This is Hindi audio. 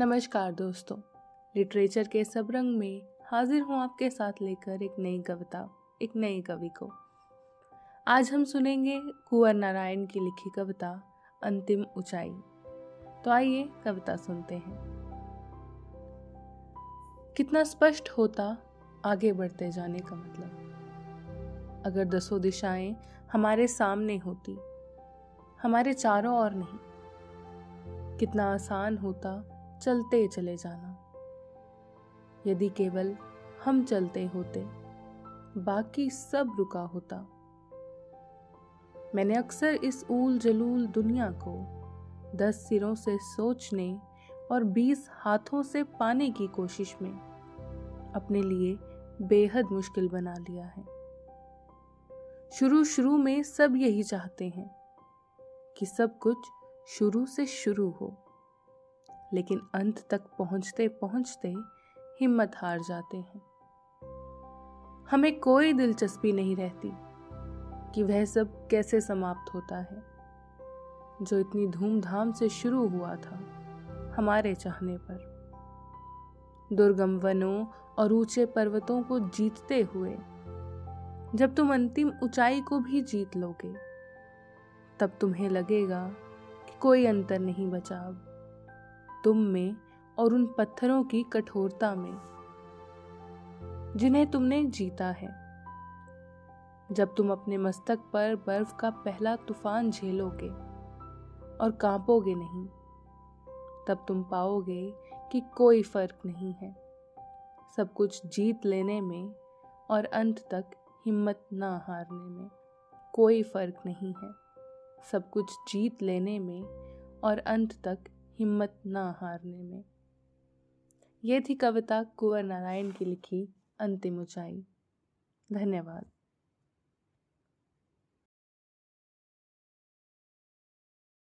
नमस्कार दोस्तों। लिटरेचर के सब रंग में हाजिर हूँ आपके साथ लेकर एक नई कविता, एक नई कवि को। आज हम सुनेंगे कुंवर नारायण की लिखी कविता, अंतिम ऊंचाई। तो आइए कविता सुनते हैं। कितना स्पष्ट होता आगे बढ़ते जाने का मतलब। अगर दसों दिशाएँ हमारे सामने होती, हमारे चारों ओर नहीं। कितना आसान होता चलते चले जाना। यदि केवल हम चलते होते, बाकी सब रुका होता। मैंने अक्सर इस ऊल जलूल दुनिया को दस सिरों से सोचने और बीस हाथों से पाने की कोशिश में अपने लिए बेहद मुश्किल बना लिया है। शुरू शुरू में सब यही चाहते हैं कि सब कुछ शुरू से शुरू हो। लेकिन अंत तक पहुँचते पहुँचते हिम्मत हार जाते हैं। हमें कोई दिलचस्पी नहीं रहती कि वह सब कैसे समाप्त होता है। जो इतनी धूमधाम से शुरू हुआ था हमारे चाहने पर। दुर्गम वनों और ऊँचे पर्वतों को जीतते हुए, जब तुम अंतिम ऊंचाई को भी जीत लोगे, तब तुम्हें लगेगा कि कोई अंतर नहीं बचा अब। तुम में और उन पत्थरों की कठोरता में, जिन्हें तुमने जीता है। जब तुम अपने मस्तक पर बर्फ़ का पहला तूफ़ान झेलोगे और कांपोगे नहीं, तब तुम पाओगे कि कोई फ़र्क नहीं है। सब कुछ जीत लेने में और अंत तक हिम्मत ना हारने में कोई फ़र्क नहीं है। सब कुछ जीत लेने में और अंत तक हिम्मत ना हारने में। यह थी कविता कुंवर नारायण की लिखी अंतिम ऊंचाई। धन्यवाद।